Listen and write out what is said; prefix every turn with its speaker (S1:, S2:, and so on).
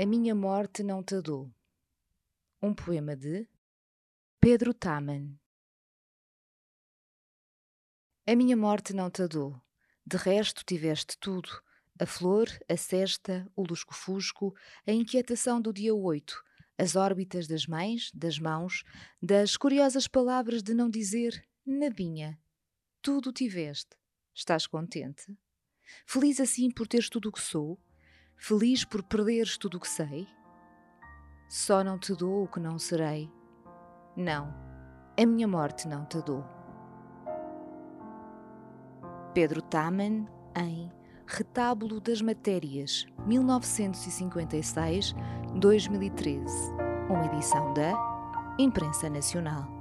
S1: A minha morte não te dou. Um poema de Pedro Taman. A minha morte não te dou. De resto tiveste tudo: a flor, a cesta, o lusco-fusco, a inquietação do dia 8, as órbitas das mães, das mãos, das curiosas palavras de não dizer nadinha. Tudo tiveste. Estás contente? Feliz assim por teres tudo o que sou? Feliz por perderes tudo o que sei? Só não te dou o que não serei. Não, a minha morte não te dou. Pedro Taman, em Retábulo das Matérias, 1956-2013, uma edição da Imprensa Nacional.